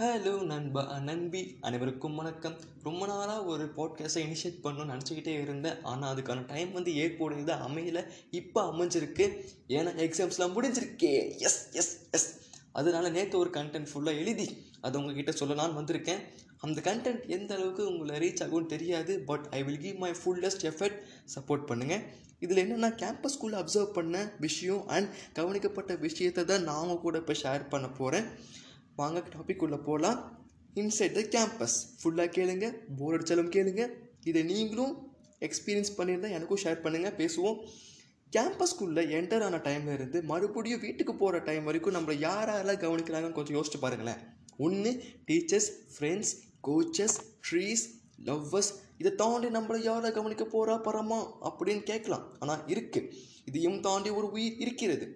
Hello நண்பா நண்பி அனைவருக்கும் வணக்கம். ரொம்ப நாளாக ஒரு பாட்காஸ்ட்டை இனிஷியேட் பண்ணணும்னு நினச்சிக்கிட்டே இருந்தேன். ஆனால் அதுக்கான டைம் வந்து ஏற்புடையது அமையல. இப்போ அமைஞ்சிருக்கு. ஏன்னா எக்ஸாம்ஸ்லாம் முடிஞ்சிருக்கே. எஸ் எஸ் எஸ் அதனால நேற்று ஒரு கண்டென்ட் ஃபுல்லாக எழுதி அதை உங்ககிட்ட சொல்லலாம்னு வந்திருக்கேன். அந்த கண்டென்ட் எந்த அளவுக்கு உங்களை ரீச் ஆகும்னு தெரியாது. But I will give my fullest effort support பண்ணுங்கள் இதில் என்னென்னா கேம்பஸ் ஸ்கூலில் அப்சர்வ் பண்ண விஷயம் அண்ட் கவனிக்கப்பட்ட விஷயத்தை தான் நான் கூட இப்போ ஷேர் பண்ண போகிறேன் வாங்க டாபிக் உள்ளே போகலாம் இன்சைட் த கேம்பஸ் ஃபுல்லாக கேளுங்க. போர் அடித்தாலும் கேளுங்க. இதை நீங்களும் எக்ஸ்பீரியன்ஸ் பண்ணியிருந்தால் எனக்கும் ஷேர் பண்ணுங்கள் பேசுவோம். கேம்பஸ்குள்ளே என்டர் ஆன டைம்ல இருந்து மறுபடியும் வீட்டுக்கு போகிற டைம் வரைக்கும் நம்மளை யாரெல்லாம் கவனிக்கிறாங்கன்னு கொஞ்சம் யோசிச்சு பாருங்களேன். ஒன்று teachers friends coaches trees lovers இதை தாண்டி நம்மளை யாரை கவனிக்க போகிறா பரமா அப்படின்னு கேட்கலாம். ஆனால் இருக்குது இதையும் தாண்டி ஒரு உயிர் இருக்கிறது.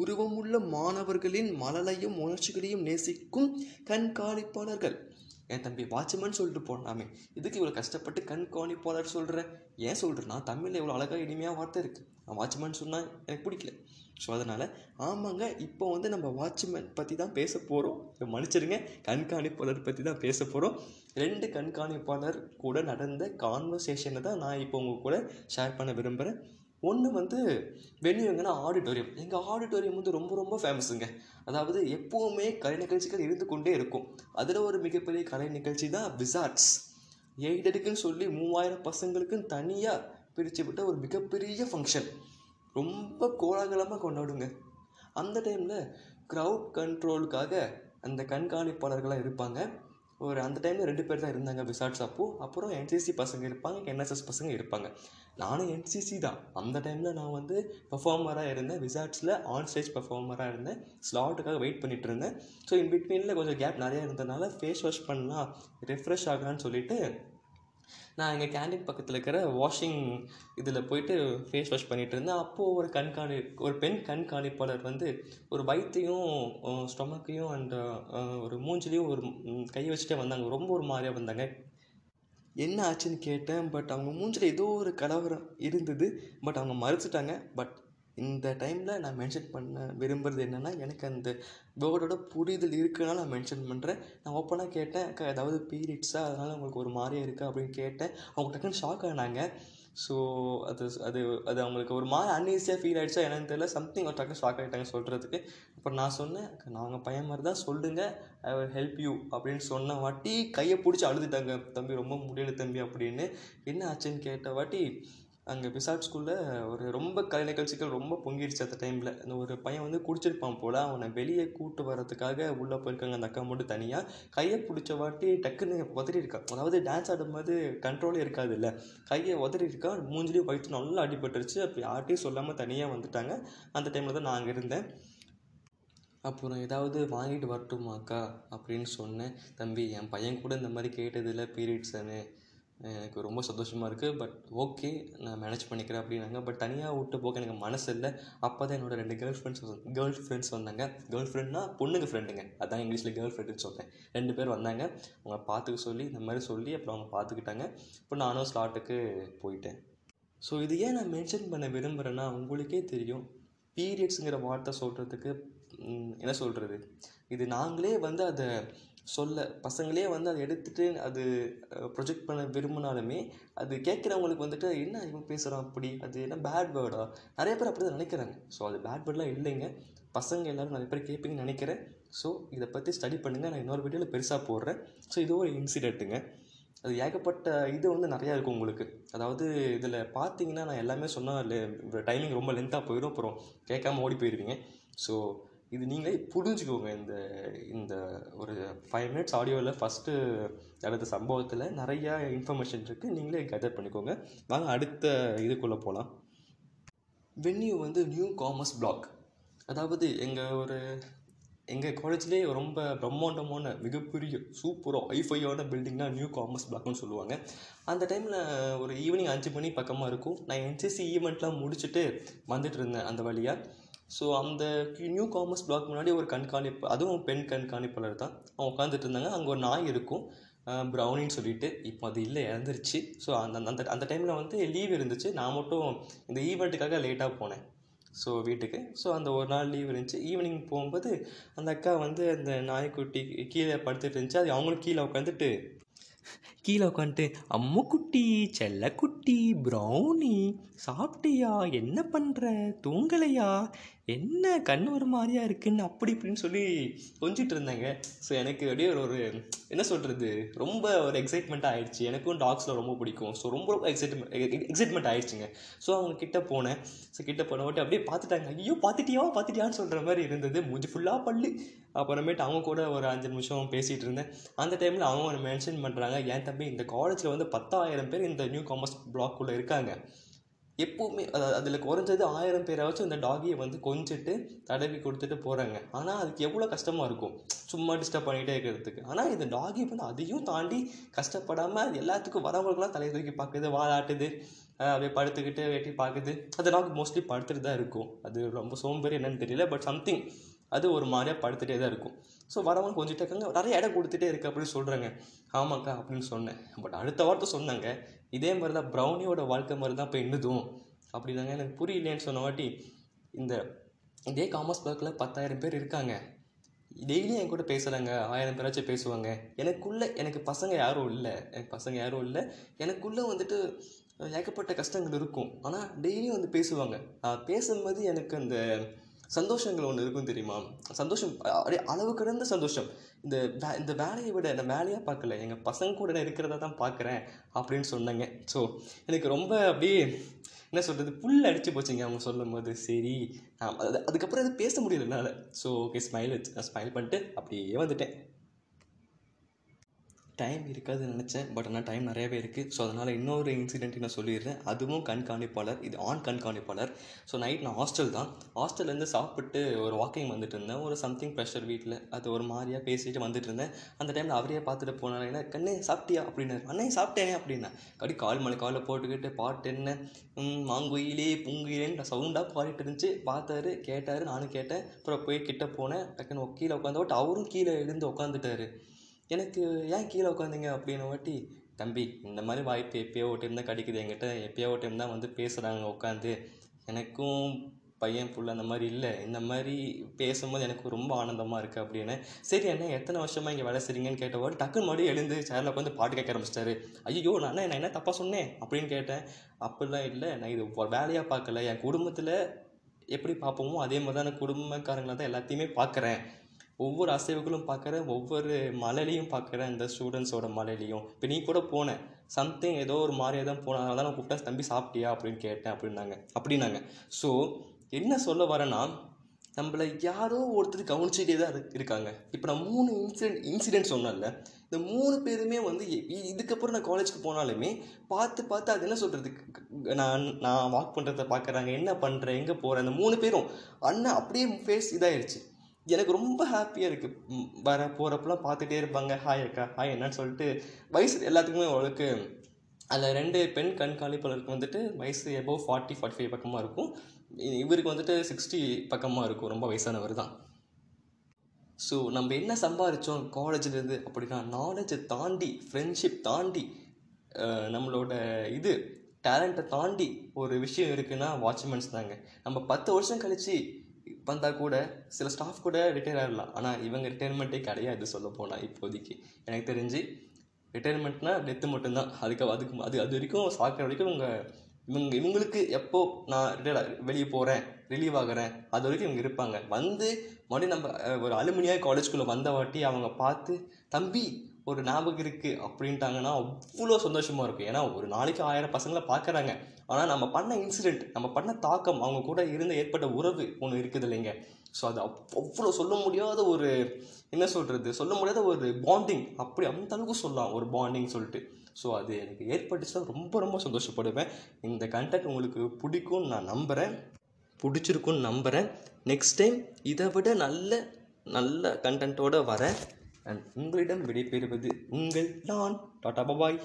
உருவமுள்ள மாணவர்களின் மலலையும் உணர்ச்சிகளையும் நேசிக்கும் கண்காணிப்பாளர்கள். என் தம்பி வாட்ச்மேன் சொல்லிட்டு போனாமே. இதுக்கு இவ்வளோ கஷ்டப்பட்டு கண்காணிப்பாளர் சொல்கிறேன் ஏன் சொல்கிறேன்னா தமிழில் இவ்வளோ அழகாக இனிமையாக வார்த்தை இருக்குது நான் வாட்ச்மேன் சொன்னால் எனக்கு பிடிக்கல. ஸோ அதனால் ஆமாங்க இப்போ வந்து நம்ம வாட்ச்மேன் பற்றி தான் பேச போகிறோம் மன்னிச்சிருங்க கண்காணிப்பாளர் பற்றி தான் பேச போகிறோம் ரெண்டு கண்காணிப்பாளர் கூட நடந்த கான்வர்சேஷனை தான் நான் இப்போ உங்கள் கூட ஷேர் பண்ண விரும்புகிறேன் ஒன்று வந்து வென்யூ எங்கன்னா ஆடிட்டோரியம் எங்கள் ஆடிட்டோரியம் வந்து ரொம்ப ரொம்ப ஃபேமஸுங்க அதாவது எப்போவுமே கலை நிகழ்ச்சிகள் இருந்து கொண்டே இருக்கும். அதில் ஒரு மிகப்பெரிய கலை நிகழ்ச்சி தான் விசார்ட்ஸ் எய்டடுக்குன்னு சொல்லி மூவாயிரம் பசங்களுக்குன்னு தனியாக பிரித்து விட்ட ஒரு மிகப்பெரிய ஃபங்க்ஷன் ரொம்ப கோலாகலமாக கொண்டாடுங்க. அந்த டைமில் க்ரௌட் கண்ட்ரோலுக்காக அந்த கண்காணிப்பாளர்களாக இருப்பாங்க. ஒரு அந்த டைமில் ரெண்டு பேர் தான் இருந்தாங்க விசாட்ஸ் அப்போது அப்புறம் என்சிசி பசங்க இருப்பாங்க என்எஸ்எஸ் பசங்க இருப்பாங்க. நானும் என்சிசி தான். அந்த டைமில் நான் வந்து பர்ஃபார்மராக இருந்தேன். விசாட்ஸில் ஆன் ஸ்டேஜ் பர்ஃபார்மராக இருந்தேன். ஸ்லாட்டுக்காக வெயிட் பண்ணிகிட்டு இருந்தேன். ஸோ இன் பிட்வீனில் கொஞ்சம் கேப் நிறையா இருந்ததுனால ஃபேஸ் வாஷ் பண்ணலாம் ரெஃப்ரெஷ் ஆகலான்னு சொல்லிட்டு நான் எங்கள் கேண்டீன் பக்கத்தில் இருக்கிற வாஷிங் இதில் போயிட்டு ஃபேஸ் வாஷ் பண்ணிகிட்டு இருந்தேன். அப்போது ஒரு கண்காணி ஒரு பெண் கண்காணிப்பாளர் வந்து ஒரு வயிற்றையும் ஸ்டொமக்கையும் அண்ட் ஒரு மூஞ்சிலையும் ஒரு கை வச்சுட்டே வந்தாங்க. ரொம்ப ஒரு மாதிரியாக வந்தாங்க. என்ன ஆச்சுன்னு கேட்டேன். பட் அவங்க மூஞ்சில் ஏதோ ஒரு கலவரம் இருந்தது. பட் அவங்க மறுத்துட்டாங்க. பட் இந்த டைமில் நான் மென்ஷன் பண்ண விரும்புகிறது என்னென்னா எனக்கு அந்த வேர்டோட புரிதல் இருக்குனால நான் மென்ஷன் பண்ணுறேன் நான் ஓப்பனாக கேட்டேன் அக்கா ஏதாவது பீரியட்ஸா அதனால் உங்களுக்கு ஒரு மாதிரியா இருக்கா? அப்படின்னு கேட்டேன். அவங்க டக்குன்னு ஷாக் ஆனாங்க. ஸோ அது அது அது அவங்களுக்கு ஒரு மாதிரி அன்ஈஸியாக ஃபீல் ஆகிடுச்சா என்னன்னு தெரியல. சம்திங் ஒரு டக்கு ஷாக் ஆகிட்டாங்க சொல்கிறதுக்கு அப்புறம் நான் சொன்னேன் நாங்கள் பையன் மாதிரி தான் சொல்லுங்கள் ஐ வில் ஹெல்ப் யூ அப்படின்னு சொன்ன வாட்டி கையை பிடிச்சி அழுதுட்டாங்க. தம்பி ரொம்ப முடியல தம்பி அப்படின்னு. என்ன ஆச்சுன்னு? கேட்ட வாட்டி அங்கே பிசாட் ஸ்கூலில் ஒரு ரொம்ப கலை நிகழ்ச்சிகள் ரொம்ப பொங்கிடுச்சு அந்த டைமில் அந்த ஒரு பையன் வந்து குடிச்சிருப்பான் போல். அவனை வெளியே கூட்டு வர்றதுக்காக உள்ளே போயிருக்காங்க. அந்த அக்கா மட்டும் தனியாக கையை பிடிச்ச வாட்டி டக்குன்னு உதறி இருக்கான் அதாவது டான்ஸ் ஆடும்போது கண்ட்ரோலே இருக்காது இல்லை கையை உதறி இருக்கான் மூஞ்சிலையும் வயிற்று நல்லா அடிபட்டுருச்சு. அப்போ யார்ட்டையும் சொல்லாமல் தனியாக வந்துட்டாங்க. அந்த டைமில் தான் நான் அங்கே இருந்தேன். அப்புறம் ஏதாவது வாங்கிட்டு வரட்டுமாக்கா? அப்படின்னு சொன்னேன். தம்பி என் பையன் கூட இந்த மாதிரி கேட்டதில்லை. பீரியட்ஸனு எனக்கு ரொம்ப சந்தோஷமாக இருக்குது பட் ஓகே நான் மேனேஜ் பண்ணிக்கிறேன் அப்படின்னாங்க. பட் தனியாக விட்டு போக எனக்கு மனசு இல்லை. அப்போ தான் என்னோடய ரெண்டு கேர்ள் ஃப்ரெண்ட்ஸ் கேர்ள் ஃப்ரெண்ட்ஸ் வந்தாங்க. கேர்ள் ஃப்ரெண்ட்னா பொண்ணுங்க ஃப்ரெண்டுங்க அதான் இங்கிலீஷில் கேர்ள் ஃப்ரெண்டுன்னு சொல்கிறேன் ரெண்டு பேர் வந்தாங்க. அவங்க பார்த்துக்க சொல்லி இந்த மாதிரி சொல்லி அப்புறம் அவங்க பார்த்துக்கிட்டாங்க இப்போ நானும் ஸ்லாட்டுக்கு போயிட்டேன். ஸோ இது ஏன் நான் மென்ஷன் பண்ண விரும்புகிறேன்னா உங்களுக்கே தெரியும். பீரியட்ஸுங்கிற வார்த்தை சொல்கிறதுக்கு என்ன சொல்கிறது இது நாங்களே வந்து அதை சொல்ல பசங்களே வந்து அதை எடுத்துகிட்டு அது ப்ரொஜெக்ட் பண்ண விரும்பினாலுமே அது கேட்குறவங்களுக்கு வந்துட்டு என்ன இவன் பேசுகிறான் அப்படி? அது என்ன பேட் வேர்டா நிறைய பேர் அப்படி தான் நினைக்கிறாங்க. ஸோ அது பேட் வேர்ட்லாம் இல்லைங்க. பசங்க எல்லோரும் நிறைய பேர் கேட்பீங்கன்னு நினைக்கிறேன். ஸோ இதை பற்றி ஸ்டடி பண்ணுங்கள் நான் இன்னொரு வீடியோவில் பெருசாக போடுறேன். ஸோ இது ஒரு இன்சிடெண்ட்டுங்க அது ஏகப்பட்ட இது வந்து நிறையா இருக்கும் உங்களுக்கு. அதாவது இதில் பார்த்தீங்கன்னா நான் எல்லாமே சொன்னால் டைமிங் ரொம்ப லென்த்தாக போயிடும் அப்புறம் கேட்காம ஓடி போயிடுவீங்க ஸோ இது நீங்களே புரிஞ்சுக்கோங்க. இந்த இந்த ஒரு ஃபைவ் மினிட்ஸ் ஆடியோவில் ஃபஸ்ட்டு நடந்த சம்பவத்தில் நிறையா இன்ஃபர்மேஷன் இருக்குது நீங்களே கேதர் பண்ணிக்கோங்க. வாங்க அடுத்த இதுக்குள்ளே போகலாம் வென்யூ வந்து நியூ காமர்ஸ் பிளாக் அதாவது எங்கள் ஒரு எங்கள் காலேஜ்லேயே ரொம்ப பிரம்மாண்டமான மிகப்பெரிய சூப்பராக ஐஃபையான பில்டிங்னா நியூ காமர்ஸ் பிளாக்னு சொல்லுவாங்க. அந்த டைமில் ஒரு ஈவினிங் அஞ்சு மணி பக்கமாக இருக்கும். நான் என்சிசி ஈவெண்ட்லாம் முடிச்சுட்டு வந்துட்டு இருந்தேன் அந்த வழியாக ஸோ அந்த நியூ காமர்ஸ் பிளாக் முன்னாடி ஒரு கண்காணிப்பு அதுவும் பெண் கண்காணிப்பாளர் தான். அவங்க உட்காந்துட்டு இருந்தாங்க அங்கே ஒரு நாய் இருக்கும். ப்ரௌனின்னு சொல்லிட்டு. இப்போ அது இல்லை இறந்துருச்சு. ஸோ அந்த அந்த அந்த டைமில் வந்து லீவ் இருந்துச்சு. நான் மட்டும் இந்த ஈவெண்ட்டுக்காக லேட்டாக போனேன். ஸோ வீட்டுக்கு. ஸோ அந்த ஒரு நாள் லீவ் இருந்துச்சு. ஈவினிங் போகும்போது அந்த அக்கா வந்து அந்த நாய்க்குட்டி கீழே படுத்துட்டு இருந்துச்சு. அது அவங்களும் கீழே உட்காந்துட்டு கீழே உட்காந்துட்டு அம்முக்குட்டி செல்லக்குட்டி ப்ரௌனி சாப்பிட்டியா? என்ன பண்ணுற தூங்கலையா? என்ன கண் ஒரு மாதிரியா இருக்குன்னு? அப்படி இப்படின்னு சொல்லி கொஞ்சிட்டு இருந்தாங்க. ஸோ எனக்கு அப்படியே ஒரு ஒரு என்ன சொல்கிறது ரொம்ப ஒரு எக்ஸைட்மெண்ட் ஆகிடுச்சு எனக்கும் டாக்ஸில் ரொம்ப பிடிக்கும். ஸோ ரொம்ப ரொம்ப எக்ஸைட்மெண்ட் எக்ஸைட்மெண்ட் ஆகிடுச்சிங்க ஸோ அவங்க கிட்ட போனேன். ஸோ கிட்டே போனவாட்டி அப்படியே பார்த்துட்டாங்க. ஐயோ பார்த்துட்டியா? பார்த்துட்டியான்னு சொல்கிற மாதிரி இருந்தது. மூஞ்சி ஃபுல்லாக பல்லு. அப்புறமேட்டு அவங்க கூட ஒரு அஞ்சு நிமிஷம் பேசிகிட்டு இருந்தேன். அந்த டைமில் அவங்க ஒன்று மென்ஷன் பண்ணுறாங்க ஏன் தம்பி இந்த காலேஜில் வந்து பத்தாயிரம் பேர் இந்த நியூ காமர்ஸ் பிளாக்குள்ளே இருக்காங்க. எப்போவுமே அதாவது அதில் குறைஞ்சது ஆயிரம் பேராச்சும் இந்த டாகியை வந்து கொஞ்சிட்டு தடவி கொடுத்துட்டு போகிறாங்க ஆனால் அதுக்கு எவ்வளோ கஷ்டமாக இருக்கும்? சும்மா டிஸ்டர்ப் பண்ணிகிட்டே இருக்கிறதுக்கு. ஆனால் இந்த டாகி வந்து அதையும் தாண்டி கஷ்டப்படாமல் அது எல்லாத்துக்கும் வரவங்களுக்குலாம் தலையை தூக்கி பார்க்குது வாழாட்டுது அப்படியே படுத்துக்கிட்டு வெட்டி பார்க்குது. அது டாக் மோஸ்ட்லி படுத்துட்டு தான் இருக்கும். அது ரொம்ப சோம்பேறி என்னன்னு தெரியல பட் சம்திங் அது ஒரு மாதிரியாக படுத்துகிட்டே தான் இருக்கும். ஸோ வரவங்க கொஞ்சிட்டே இருக்காங்க நிறைய இடம் கொடுத்துட்டே இருக்கு அப்படின்னு சொல்கிறாங்க ஆமாக்கா அப்படின்னு சொன்னேன். பட் அடுத்த வார்த்தை சொன்னாங்க இதே மாதிரி தான் ப்ரௌனியோட வாழ்க்கை மாதிரி தான் இப்போ இன்னதும் அப்படிதாங்க எனக்கு புரியலேன்னு சொன்ன வாட்டி இந்த இதே காமர்ஸ் பார்க்கில் பத்தாயிரம் பேர் இருக்காங்க. டெய்லியும் என் கூட பேசுகிறாங்க ஆயிரம் பேராச்சும் பேசுவாங்க. எனக்குள்ளே எனக்கு பசங்க யாரும் இல்லை. எனக்கு பசங்க யாரும் இல்லை. எனக்குள்ளே வந்துட்டு ஏகப்பட்ட கஷ்டங்கள் இருக்கும். ஆனால் டெய்லியும் வந்து பேசுவாங்க. நான் பேசும்போது எனக்கு அந்த சந்தோஷங்கள் ஒன்று இருக்கும் தெரியுமா? சந்தோஷம் அப்படியே அளவு கடந்த சந்தோஷம். இந்த வே இந்த வேலையை விட நான் வேலையாக பார்க்கல. எங்கள் பசங்க கூட நான் இருக்கிறத தான் பார்க்குறேன் அப்படின்னு சொன்னாங்க. ஸோ எனக்கு ரொம்ப அப்படியே என்ன சொல்கிறது புல் அடித்து போச்சுங்க அவங்க சொல்லும் போது சரி அது அதுக்கப்புறம் அது பேச முடியல என்னால். ஸோ ஓகே ஸ்மைல் வச்சு நான் ஸ்மைல் பண்ணிட்டு அப்படியே வந்துட்டேன். டைம் இருக்காதுன்னு நினச்சேன் பட் ஆனால் டைம் நிறையவே இருக்குது ஸோ அதனால் இன்னொரு இன்சிடென்ட் நான் சொல்லிடுறேன். அதுவும் கண்காணிப்பாளர் இது ஆண் கண்காணிப்பாளர். ஸோ நைட் நான் ஹாஸ்டல் தான். ஹாஸ்டல்லேருந்து சாப்பிட்டு ஒரு வாக்கிங் வந்துட்டு இருந்தேன். ஒரு சம்திங் ப்ரெஷர் வீட்டில் அது ஒரு மாதிரியாக பேசிட்டு வந்துட்டு இருந்தேன். அந்த டைமில் அவரையே பார்த்துட்டு போனாங்க என்ன கண்ணே சாப்பிட்டியா? அப்படின்னாரு. அண்ணே சாப்பிட்டேனே அப்படின்னா. கடி கால் மலை காலில் போட்டுக்கிட்டு பாட்டு என்ன? மாங்குயிலே புங்குயிலேன்னு சவுண்டாக பாடிட்டு இருந்துச்சு. பார்த்தாரு கேட்டார் நானும் கேட்டேன். அப்புறம் போய் கிட்ட போனேன். டக்குன்னு கீழே உட்காந்து பட் அவரும் கீழே எழுந்து உட்காந்துட்டாரு எனக்கு ஏன் கீழே உட்காந்துங்க அப்படின்ன வாட்டி தம்பி இந்த மாதிரி வாய்ப்பு எப்பயோ ஒரு டைம் தான் கிடைக்குது என்கிட்ட. எப்பயோ ஒரு டைம் தான் வந்து பேசுகிறாங்க உட்காந்து எனக்கும் பையன் புள்ள அந்த மாதிரி இல்லை. இந்த மாதிரி பேசும்போது எனக்கு ரொம்ப ஆனந்தமாக இருக்குது அப்படின்னு. சரி அண்ணா எத்தனை வருஷமாக இங்கே வேலை செய்றீங்கன்னு கேட்டபோது டக்குன்னு மறுபடியும் எழுந்து சேரில் உட்காந்து பாட்டு கேட்க ஆரம்பிச்சிட்டாரு. ஐயோ நான் அண்ணா, நான் என்ன தப்பாக சொன்னேன்? அப்படின்னு கேட்டேன். அப்படிலாம் இல்லை. நான் இது ஒரு வேலையாக பார்க்கல. என் குடும்பத்தில் எப்படி பார்ப்போமோ அதே மாதிரி தான் நான் குடும்பக்காரங்களை தான் எல்லாத்தையுமே பார்க்குறேன். ஒவ்வொரு அசைவுகளும் பார்க்குறேன் ஒவ்வொரு மலையிலையும் பார்க்குறேன் இந்த ஸ்டூடெண்ட்ஸோட மலையிலையும். இப்போ நீ கூட போனேன் சம்திங் ஏதோ ஒரு மாதிரியாக தான் போனேன் அதனால நான் கூப்பிட்டா தம்பி சாப்பிட்டியா? அப்படின்னு கேட்டேன் அப்படின்னாங்க. அப்படின்னாங்க. ஸோ என்ன சொல்ல வரேன்னா நம்மளை யாரோ ஒருத்தர் கவனிச்சுட்டே தான் இருக்காங்க. இப்போ நான் மூணு இன்சிடென்ட் இன்சிடென்ட் சொன்னேன்ல இந்த மூணு பேருமே வந்து இதுக்கப்புறம் நான் காலேஜுக்கு போனாலுமே பார்த்து பார்த்து அது என்ன சொல்கிறது நான் நான் வாக் பண்ணுறத பார்க்குறாங்க என்ன பண்ணுறேன் எங்கே போகிறேன் அந்த மூணு பேரும் அண்ணன் அப்படியே ஃபேஸ் இதாயிருச்சு. எனக்கு ரொம்ப ஹாப்பியாக இருக்குது வர போகிறப்பெல்லாம் பார்த்துட்டே இருப்பாங்க. ஹாய் அக்கா ஹாய் என்னன்னு சொல்லிட்டு வயசு எல்லாத்துக்குமே அவளுக்கு அதில் ரெண்டு பெண் கண்காணிப்பாளருக்கு வந்துட்டு வயசு எபோவ் ஃபார்ட்டி ஃபார்ட்டி ஃபைவ் பக்கமாக இருக்கும் இவருக்கு வந்துட்டு சிக்ஸ்டி பக்கமாக இருக்கும். ரொம்ப வயசானவர் தான். ஸோ நம்ம என்ன சம்பாதிச்சோம் காலேஜ்லேருந்து அப்படின்னா நாலேஜை தாண்டி ஃப்ரெண்ட்ஷிப் தாண்டி நம்மளோட இது டேலண்ட்டை தாண்டி ஒரு விஷயம் இருக்குன்னா வாட்ச்மேன்ஸ் தாங்க. நம்ம பத்து வருஷம் கழித்து வந்தால் கூட சில ஸ்டாஃப் கூட ரிட்டையர் ஆகிடலாம் ஆனால் இவங்க ரிட்டையர்மெண்ட்டே கிடையாது சொல்ல போனால் இப்போதைக்கு. எனக்கு தெரிஞ்சு ரிட்டையர்மெண்ட்னால் டெத்து மட்டும்தான். அதுக்கு அதுக்கு அது அது வரைக்கும் சாக்கிற வரைக்கும் இவங்க இவங்க இவங்களுக்கு எப்போ நான் ரிட்டையர் வெளியே போகிறேன் ரிலீவ் ஆகுறேன் அது வரைக்கும் இவங்க இருப்பாங்க. வந்து மறுபடியும் நம்ம ஒரு அலுமினியா காலேஜ்குள்ளே வந்த வாட்டி அவங்க பார்த்து தம்பி ஒரு ஞாபகம் இருக்குது அப்படின்ட்டாங்கன்னா அவ்வளோ சந்தோஷமாக இருக்கும். ஏன்னா ஒரு நாளைக்கு ஆயிரம் பசங்களை பார்க்குறாங்க. ஆனால் நம்ம பண்ண இன்சிடெண்ட் நம்ம பண்ண தாக்கம் அவங்க கூட இருந்த ஏற்பட்ட உறவு ஒன்று இருக்குது இல்லைங்க. ஸோ அது அவ்வளோ சொல்ல முடியாத ஒரு என்ன சொல்கிறது சொல்ல முடியாத ஒரு பாண்டிங் அப்படி அந்த அளவுக்கு சொல்லலாம் ஒரு பாண்டிங் சொல்லிட்டு. ஸோ அது எனக்கு ஏற்பட்டுச்சுன்னா ரொம்ப ரொம்ப சந்தோஷப்படுவேன். இந்த கண்டென்ட் உங்களுக்கு பிடிக்கும்னு நான் நம்புகிறேன் பிடிச்சிருக்குன்னு நம்புகிறேன் நெக்ஸ்ட் டைம் இதை விட நல்ல நல்ல கண்டென்ட்டோடு வரேன். அண்ட் உங்களிடம் விடைபெறுவது உங்கள் நான் டாடா பபாய்